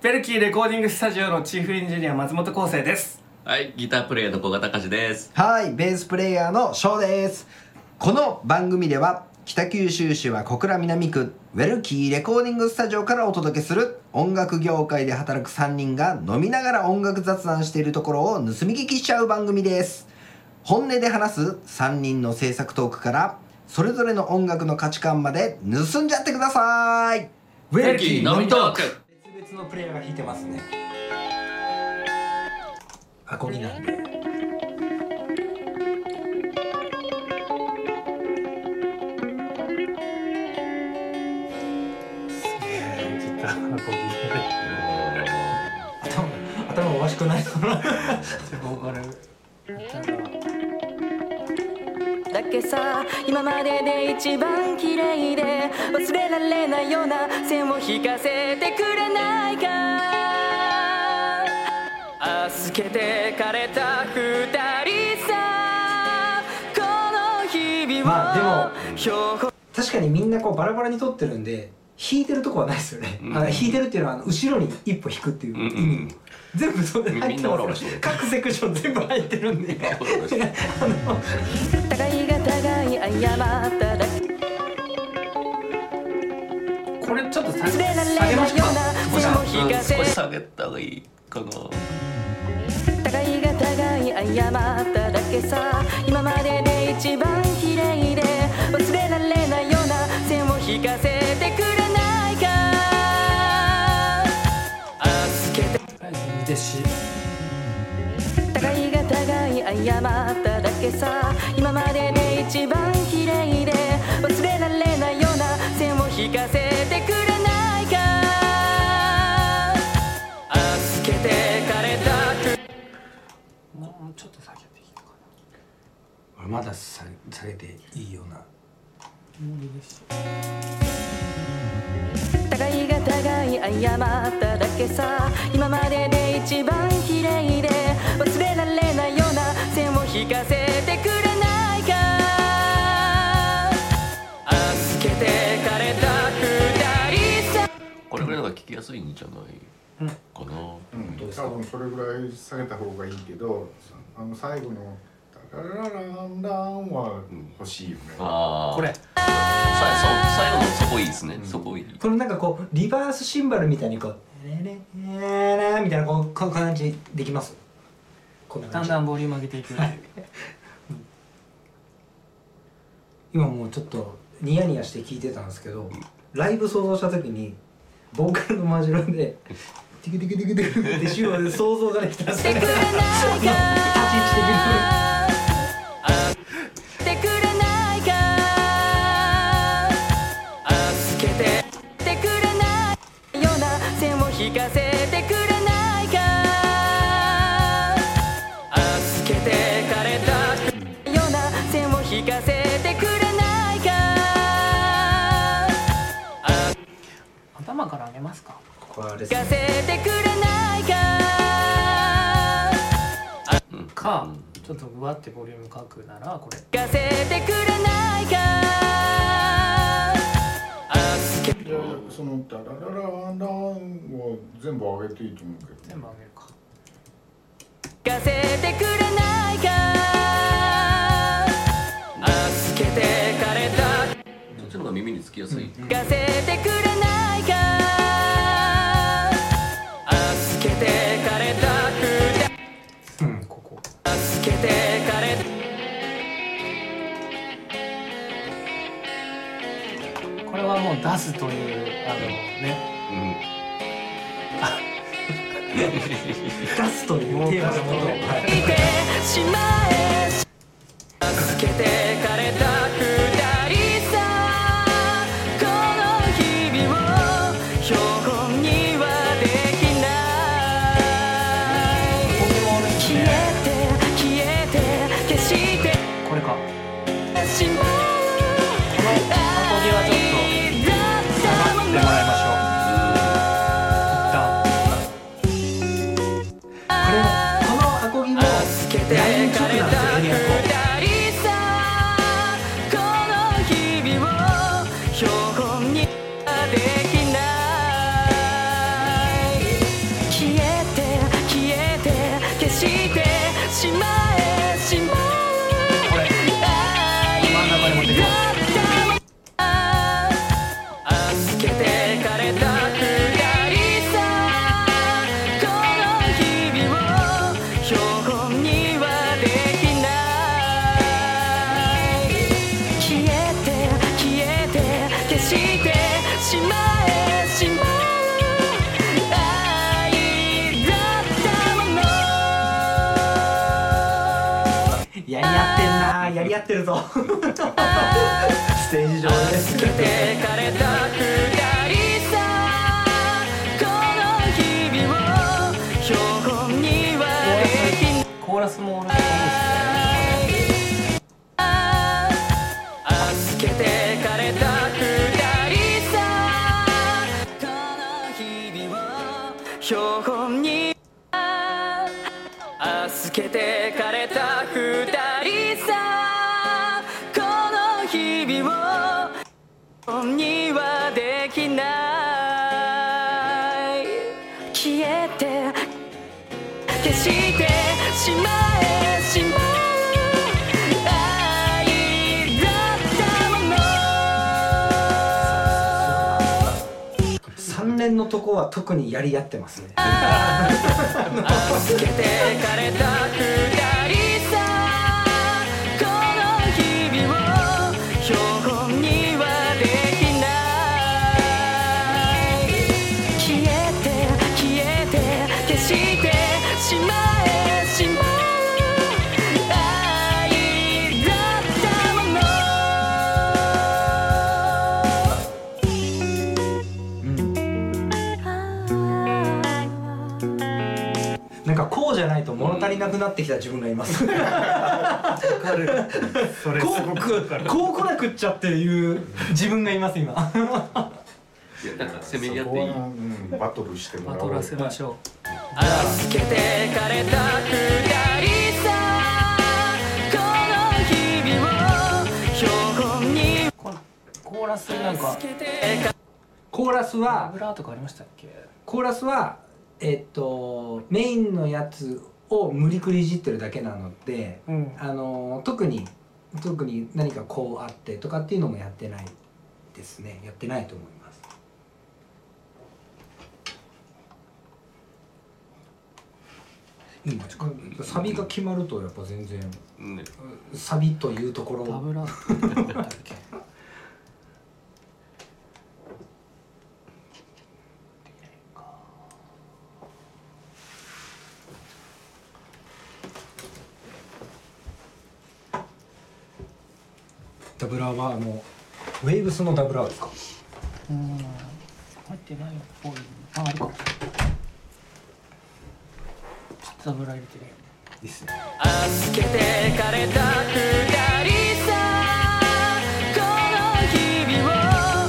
ベルキーレコーディングスタジオのチーフエンジニア松本康生ですはい、ギタープレイヤーの古賀隆です。はい、ベースプレイヤーの翔です。この番組では北九州市は小倉南区ウェルキーレコーディングスタジオからお届けする音楽業界で働く3人が飲みながら音楽雑談しているところを盗み聞きしちゃう番組です。本音で話す3人の制作トークからそれぞれの音楽の価値観まで盗んじゃってください。ウベルキー飲みトーク。のプレイヤーが弾いてますね。アコギなんでギターアコギ頭頭おかしくない かなボーカルだけさ今までで一番綺麗で忘れられないような線を引かせてくれないか。預けてかれた二人さこの日々を、まあでも確かにみんなこうバラバラに撮ってるんで弾いてるとこはないですよね、うん。あの弾いてるっていうのはあの後ろに一歩引くっていう意味、うんうん全部それで入ってます各セクション全部入ってるんで。互いが互い謝っただけこれちょっと下忘れられないようかせ少し下げた方がいいかな。互いが互い。謝っただけさ。今までで一番綺麗で忘れられないような線を引かせてくれ下げ下げていいような互いが互い謝っただけさ今までで一番綺麗で忘れられないような線を引かせてくれないか預けてかれた二人さこれぐらいのが聞きやすいんじゃないかな。うん、多分それぐらい下げた方がいいけどあの最後の「タララランダン」は欲しいよね、ああ。これ。さ最後のそこいいですね。そこいい。このなんかこうリバースシンバルみたいにこう「レレレレ」みたいなこうこの感じできます？こんな感じ。だんだんボリューム上げていく。今もうちょっとニヤニヤして聞いてたんですけどライブ想像した時にボーカルのマジロンで「ティクティクティクティク」って手話で想像ができたんですよ。立ち位置的に頭から上げますか？これあれですね。せてくれないか？か、ちょっとうわってボリューム書くならこれ。引かせてくれないか？いやその「タララランダン」を全部上げていいと思うけど。全部上げるか。聞かせてくれないか？が耳につきやすい。聞かせてくれないか。預けてかれたうんここ。預けてかれこれはもう出すというあのね。出すというテーマのもと、はいてしまえ。預けてかれた Yeah. り合ってるぞステージ上でコーラスも同じですね。標本に預けてかれしまえしまう愛だったもの3連のとこは特にやり合ってますねじゃないと物足りなくなってきた自分がいます。こうこう来なくっちゃっていう自分がいます今いやなんかせめぎ合っていいうん、バトルしてもらおうバトらせましょ助けてかれた二人さこの日々を標本にコーラスなんかコーラスは油とかありましたっけコーラスはえっとメインのやつを無理くりいじってるだけなのでうん。あの特に特に何かこうあってとかっていうのもやってないですね。やってないと思います。今サビが決まるとやっぱ全然ね。サビというところ ーはあのウェーブスのダブラーですか。うん。入ってないっぽい。ああるか。ちょっと油入れてるよいいっすね。助けてかれた二人さ。この日々を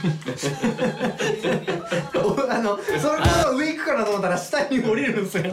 あのそれこそ上行くかなと思ったら下に降りるんですよ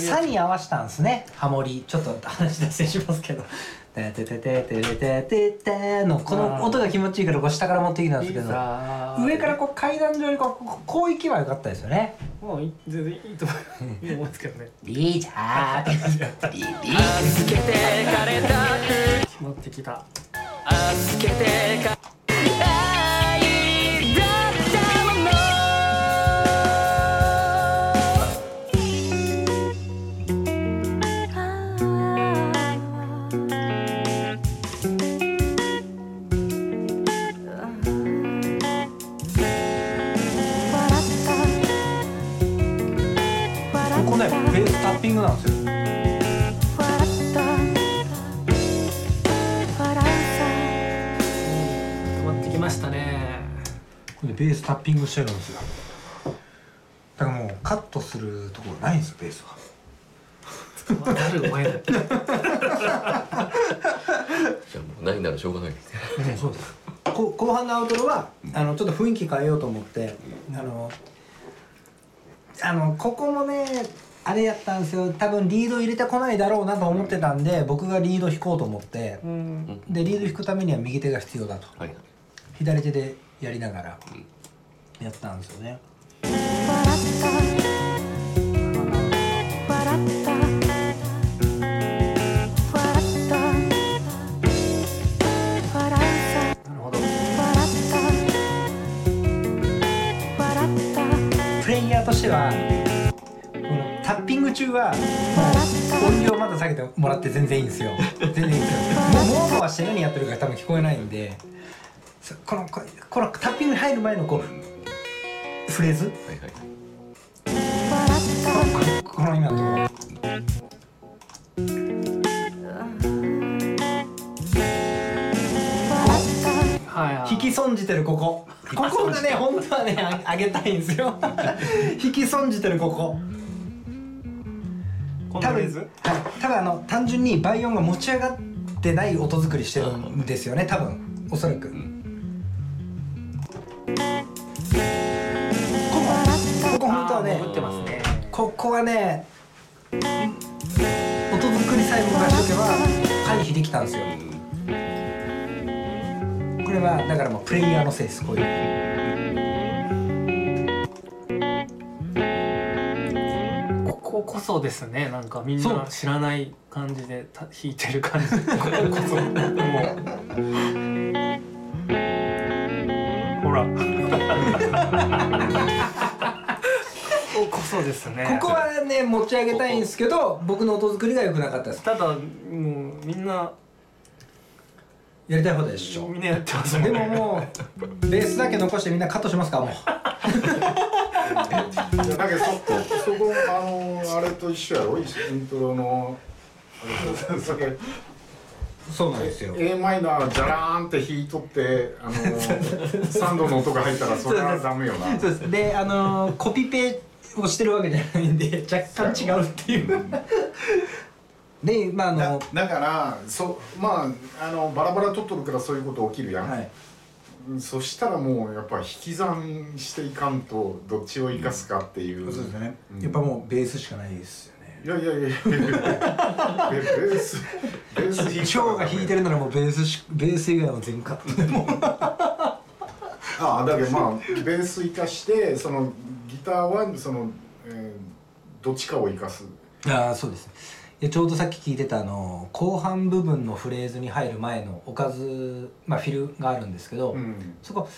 さ」に合わしたんですね。ハモリ。ちょっと話脱線しますけど「ててててててててて」の。この音が気持ちいいからこう下から持ってきたんですけど。上からこう階段状にこうこう行けばよかったですよね。もうい全然いいと思うんですけどね。いいじゃん。助けてかれた二決まってきた。助けてかピングなんですよ。ましたね。これベースタッピングしてるんですよ。だからもうカットするところないんですよベースは。わかるお前だって。いもうないならしょうがない。そうです。こ後半のアウトロは、うん、あのちょっと雰囲気変えようと思って、うん、あのあのここもねあれやったんですよ。多分リード入れてこないだろうなと思ってたんで僕がリード弾こうと思って。うん。でリード弾くためには右手が必要だと。はいはい。左手でやりながらやったんですよね。なるほど。プレイヤーとしてはこのタッピング中はもう音量まだ下げてもらって全然いいんですよ。全然いいんですよ。もうモーモアして何やってるか多分聞こえないんでそこのここのタッピングに入る前のこうフレーズ？はいはいここの今のと引き損じてるここ。ここがね本当はねあ上げたいんですよ。引き損じてるここ多分、はい、多分あの単純に倍音が持ち上がってない音作りしてるんですよね多分。おそらく、ここここ本当はね潜ってますね。ここはね音作りさえ僕がしとけば回避できたんですよ。これはだからもうプレイヤーのせいですこういうこそですね。なんかみんな知らない感じでた弾いてる感じ。こここそ。もう。ほら。こここそですね。ここはね持ち上げたいんですけど僕の音作りが良くなかったです。ただもうみんなやりたい放題でしょみんなやってますもんでねももうベースだけ残してみんなカットしますかもう。だけどそそこあのあれと一緒やろイントロの。あれとそれそうなんですよ。A マイナージャラーンって弾いとってあのサンドの音が入ったらそれはダメよな。そうです。であのーコピペをしてるわけじゃないんで若干違うっていうでまああだのだからそまああのバラバラ取っとるからそういうこと起きるやん、はい。そしたらもうやっぱ引き算していかんとどっちを生かすかっていう、そうですね。うん。やっぱもうベースしかないですよね。いやいやいやいやベベースベース弾いショーが弾いてるならもうベースしベース以外は全カットでもああだけどまあベース生かしてそのギターはその、えーどっちかを生かすああそうですいやちょうどさっき聞いてたあの後半部分のフレーズに入る前のおかず、まあ、フィルがあるんですけど、うん。そこ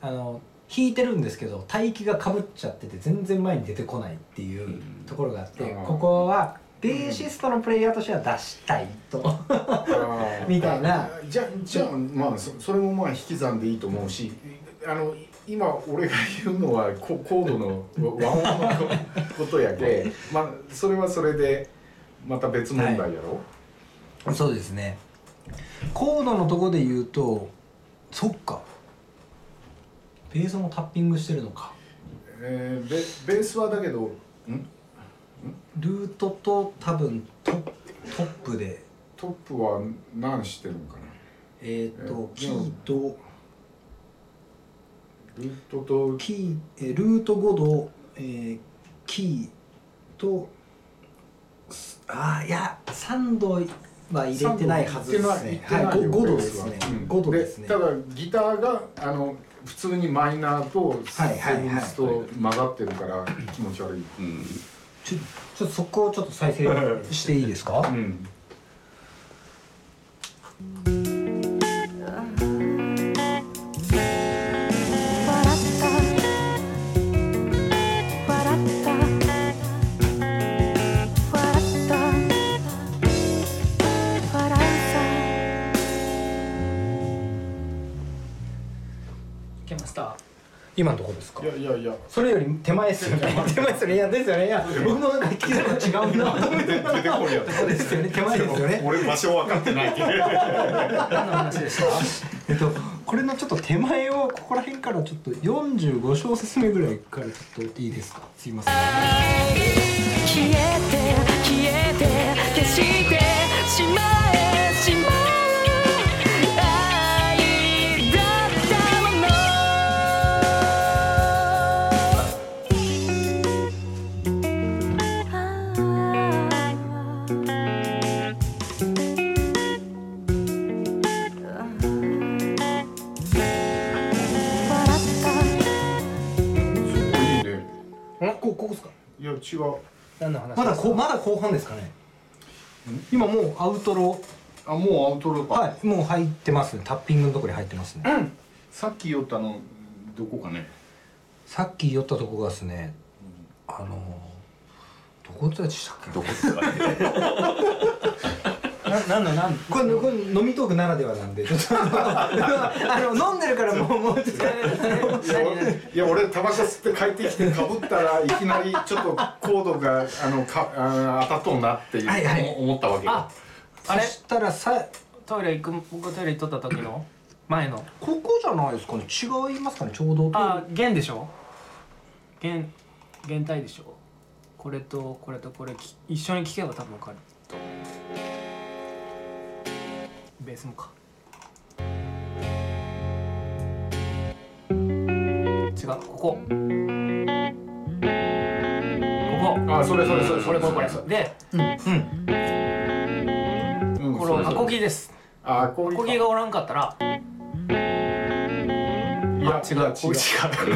あの弾いてるんですけど帯域がかぶっちゃってて全然前に出てこないっていうところがあって、うんここはベーシストのプレイヤーとしては出したいと みたいな。じゃじゃあまあそそれもまあ引き算でいいと思うしあの今俺が言うのはココードの和音のことやけ まあそれはそれでまた別問題やろ、そうですね。コードのとこで言うとそっか。ベースもタッピングしてるのか。えー、ベベースはだけどん？ルートと多分トトップで。トップは何してるのかな？えっ、とえキーとルートとキーえールート5度、えーキーとすあーいや3度は入れてないはずですね。はいよ。5, 度ですね、うん。5度ですね。ただギターがあの普通にマイナーとセはいはいはいブンスと混ざってるから気持ち悪い、うん。ちょちょっとそこをちょっと再生していいですか？うん今のとこですか？いやいやいや。それより手前ですよね。手前。ですよね。いやですよね。いや僕もなんか聞きたの違うな。と思って出てこいよ。そうですよね。手前ですよね。俺場所分かってないけど。何の話でした？えっとこれのちょっと手前をここら辺からちょっと45小節目ぐらいからちょっといいですか？すいません。消えて話まだこうまだ後半ですかね。今もうアウトロあもうアウトロか、はいもう入ってます。ねタッピングのところに入ってますね。さっき言ったのどこかね。さっき寄ったとこがですねあのどこでしたっけ？どこですかね な何の何これこれ飲みトークならではなんで。ちょっと あの飲んでるからもうもうちょっといや俺タバコ吸って帰ってきてかぶったらいきなり ちょっとコードがあのかあ当たっとんなっていう、はいはい。思思ったわけよ。ああれ？そしたらさトイレ行く僕トイレ行っとった時の？前の？ここじゃないですかね。違いますかね。ちょうどあ弦でしょ？弦弦体でしょ？これとこれとこれき一緒に聴けば多分分かる。と思うベースもか。違うここ。ここ。あそれそれそれそれこれこれでうん。うん。うんこれアコギです。あアコギか。アコギがおらんかったら。いや違う違う。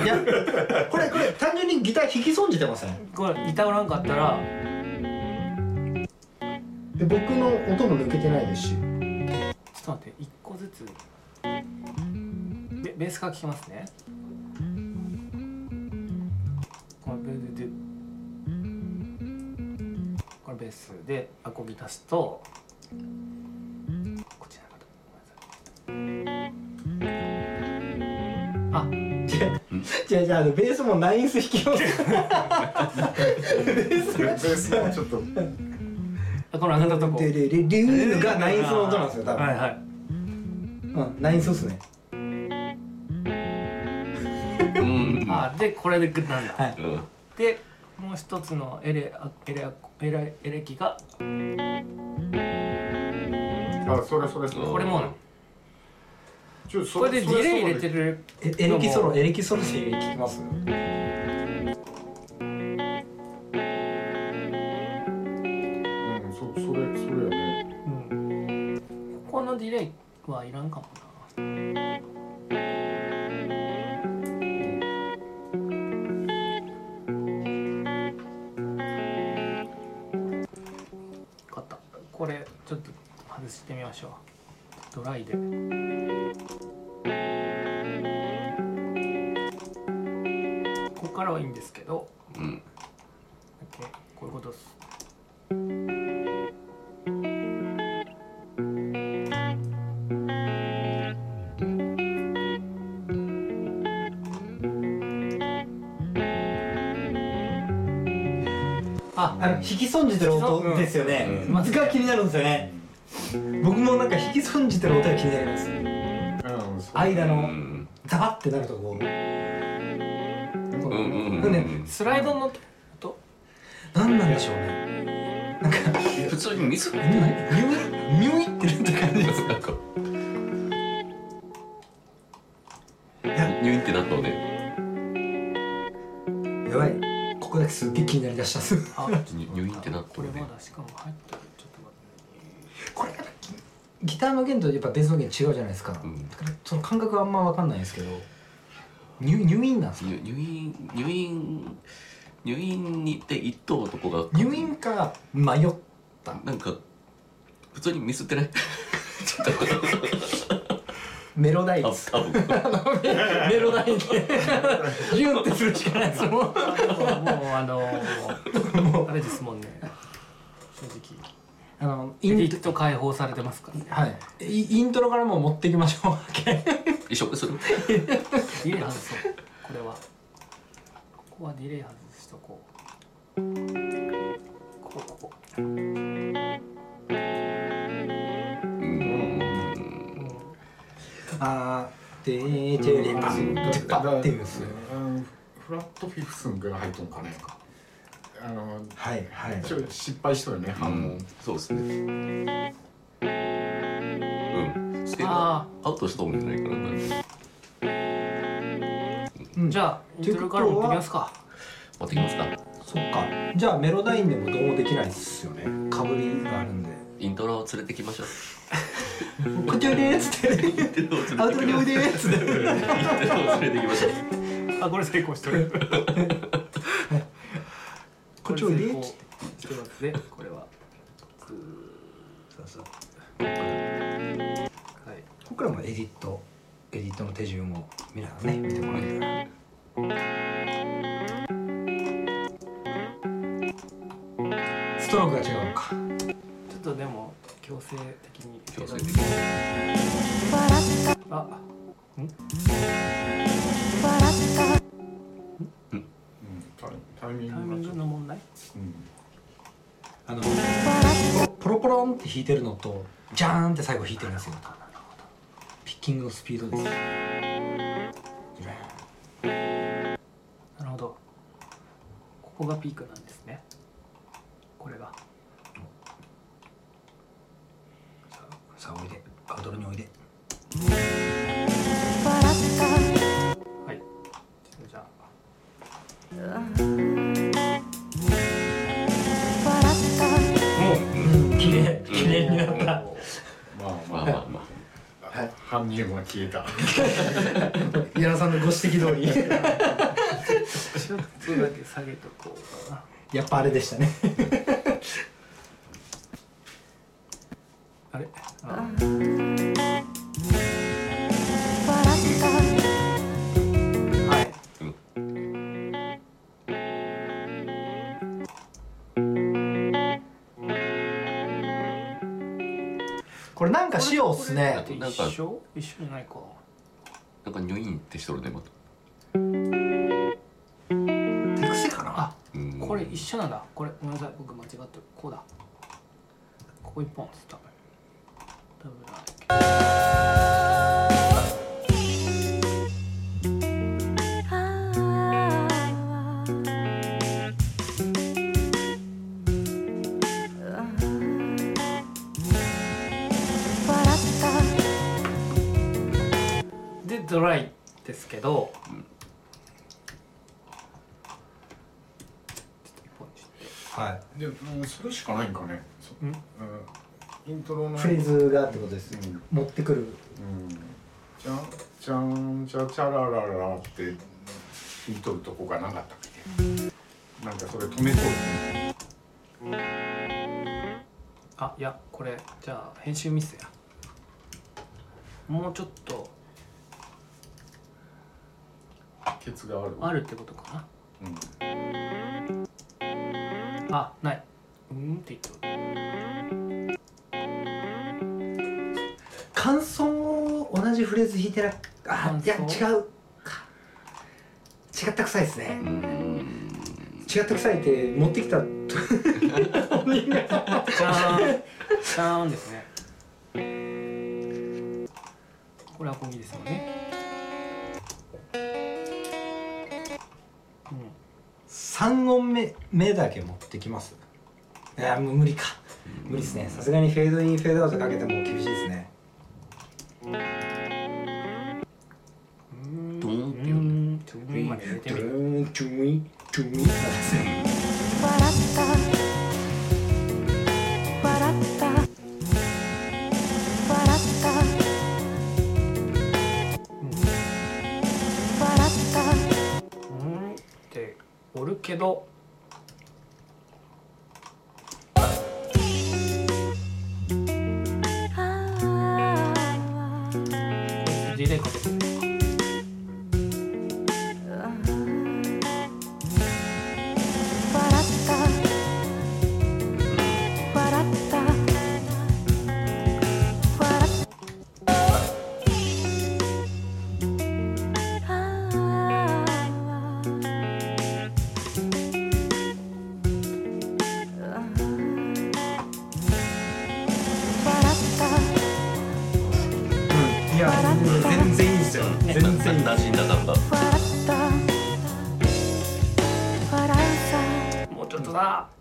いや。これこれ単純にギター弾き損じてません？これギターおらんかったら。で僕の音も抜けてないですしと待って一個ずつ。ベベースから聴きますね。これベースでこれベースでアコギ足すと。こっちじゃなかった。ごめんなさい。あじゃあじゃああのベースもナインス弾きます。ベベースもちょっと。あこの上がったとこ。でででリューがナインスの音なんですよ多分。はいはい。うん。ナインスっすね。うん。あでこれでグッなんだ。はい。うんでもう一つのエレアエレアエレエレキが。あそれそれそれ。これもなの。ちょそこれでディレイ入れてるるえエレキソロエレキソロで聞きます？ディレイはいらんかもな。これちょっと外してみましょう。ドライで。ここからはいいんですけど。ああの弾き損じてる音ですよね。うん。が気になるんですよね。僕もなんか弾き損じてる音が気になります。間のうん。ザバってなるとこう。んうんうんなんでスライドの音？何なんでしょうね。なんか普通に水ニュイニュイってなった感じです。なんか。や。入院ってなったのねやばいここだけすっげえ気になりだした。っすあ入入院ってなったこれのねまだしかも入ってるちょっと待って。これがギターの弦とやっぱベースの弦違うじゃないですか、うん。だからその感覚はあんま分かんないんですけど。入入院なんですか？入入院入院入院に行って一等男が。入院か迷った。なんか普通にミスってない？ちょっとメロダイ多ス分メロダイで。ジュンってするしかないですもん。もうもうあのあれですもんね。正直。あのインイント解放されてますから。ねはい。イイントロからもう持っていきましょう。移植するいい外そう。これは。ここはディレイ外しとこう。ここここあーでーてれパンってパッっていうんですようんフラットフィフスンが入っとんかね。あのはいはい。ちょ失敗しとるねう反応んそうですね。うん。ステーあアウトしとるんじゃないかなうん。じゃあイントロから持ってきますか。持ってきますかそっか。じゃあメロダインでもどうもできないっすよね。かぶりがあるんで。イントロを連れてきましょうこっちおいでーっつってアウトにおいでーっつって連れてきましょうあこれ成功してる。こっちおいでっつってしてますね。これは。そうそう。はい。ここからもエディットエディットの手順を皆さんね見てもらえたら。ストロークが違うのか強制的に強制的に。あうん。タイミンタイミングの問題？うん。あのポロポロポロンって弾いてるのとジャーンって最後弾いてるんですよ。ピッキングのスピードです。なるほど。ここがピークなんで消えた。矢野さんのご指摘通り。あちょっとだけ下げとこうかな。やっぱあれでしたねこれなんかしようっすね。これなんか一緒？一緒じゃないか。なんかニョインってしとるねまた。手癖かな？あうん。これ一緒なんだ。これごめんなさい。僕間違ってる。こうだ。ここ一本っつったダブルだけど、ちょっと一本にしてはい。で、うん、それしかないんかね。そうん。うん。イントロの。フレーズがってことですうんうん。持ってくる。じゃんじゃんじゃチャラララって弾いとるとこがなかったっけ？なんかそれ止めとる。あいやこれじゃあ編集ミスや。もうちょっとケツがあるあるってことか。うん。なあない。うんって言ってる。感想を同じフレーズ弾いてなあいや違うか。違った臭いですね。うん。違った臭いって持ってきた。本人がじゃーんじゃーんですね。これアコギですよね3音目目だけ持ってきます。いやもう無理か。無理ですね。さすがにフェードインフェードアウトかけても厳しいですね。うん。ドーンっていうねうん。トゥーンまで入れてトゥントゥーントゥーンど。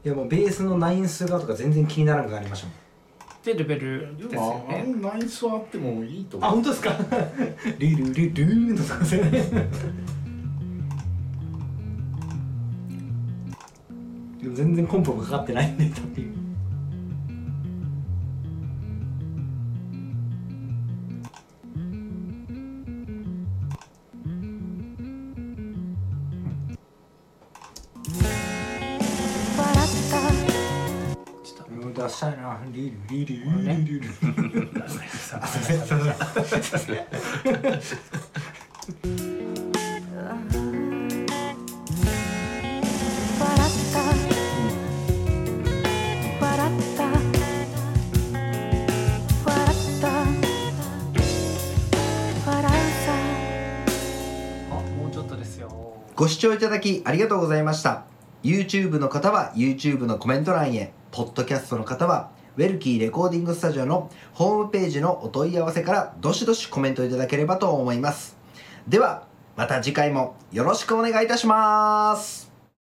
いやもうベースのナインスがとか全然気にならんくなりましたもん。ベルベルですよでもあナイスはあってもいいとあ思う。本当ですか？リルリルーンとかですよね。でも全然コンポがかかってないんでっていうしたいな。リル。リル。リル。リル。ご視聴いた。だきありがとうございました。YouTube の方は YouTube のコメント欄へポッドキャストの方はウェルキーレコーディングスタジオのホームページのお問い合わせからどしどしコメントいただければと思います。ではまた次回もよろしくお願いいたします。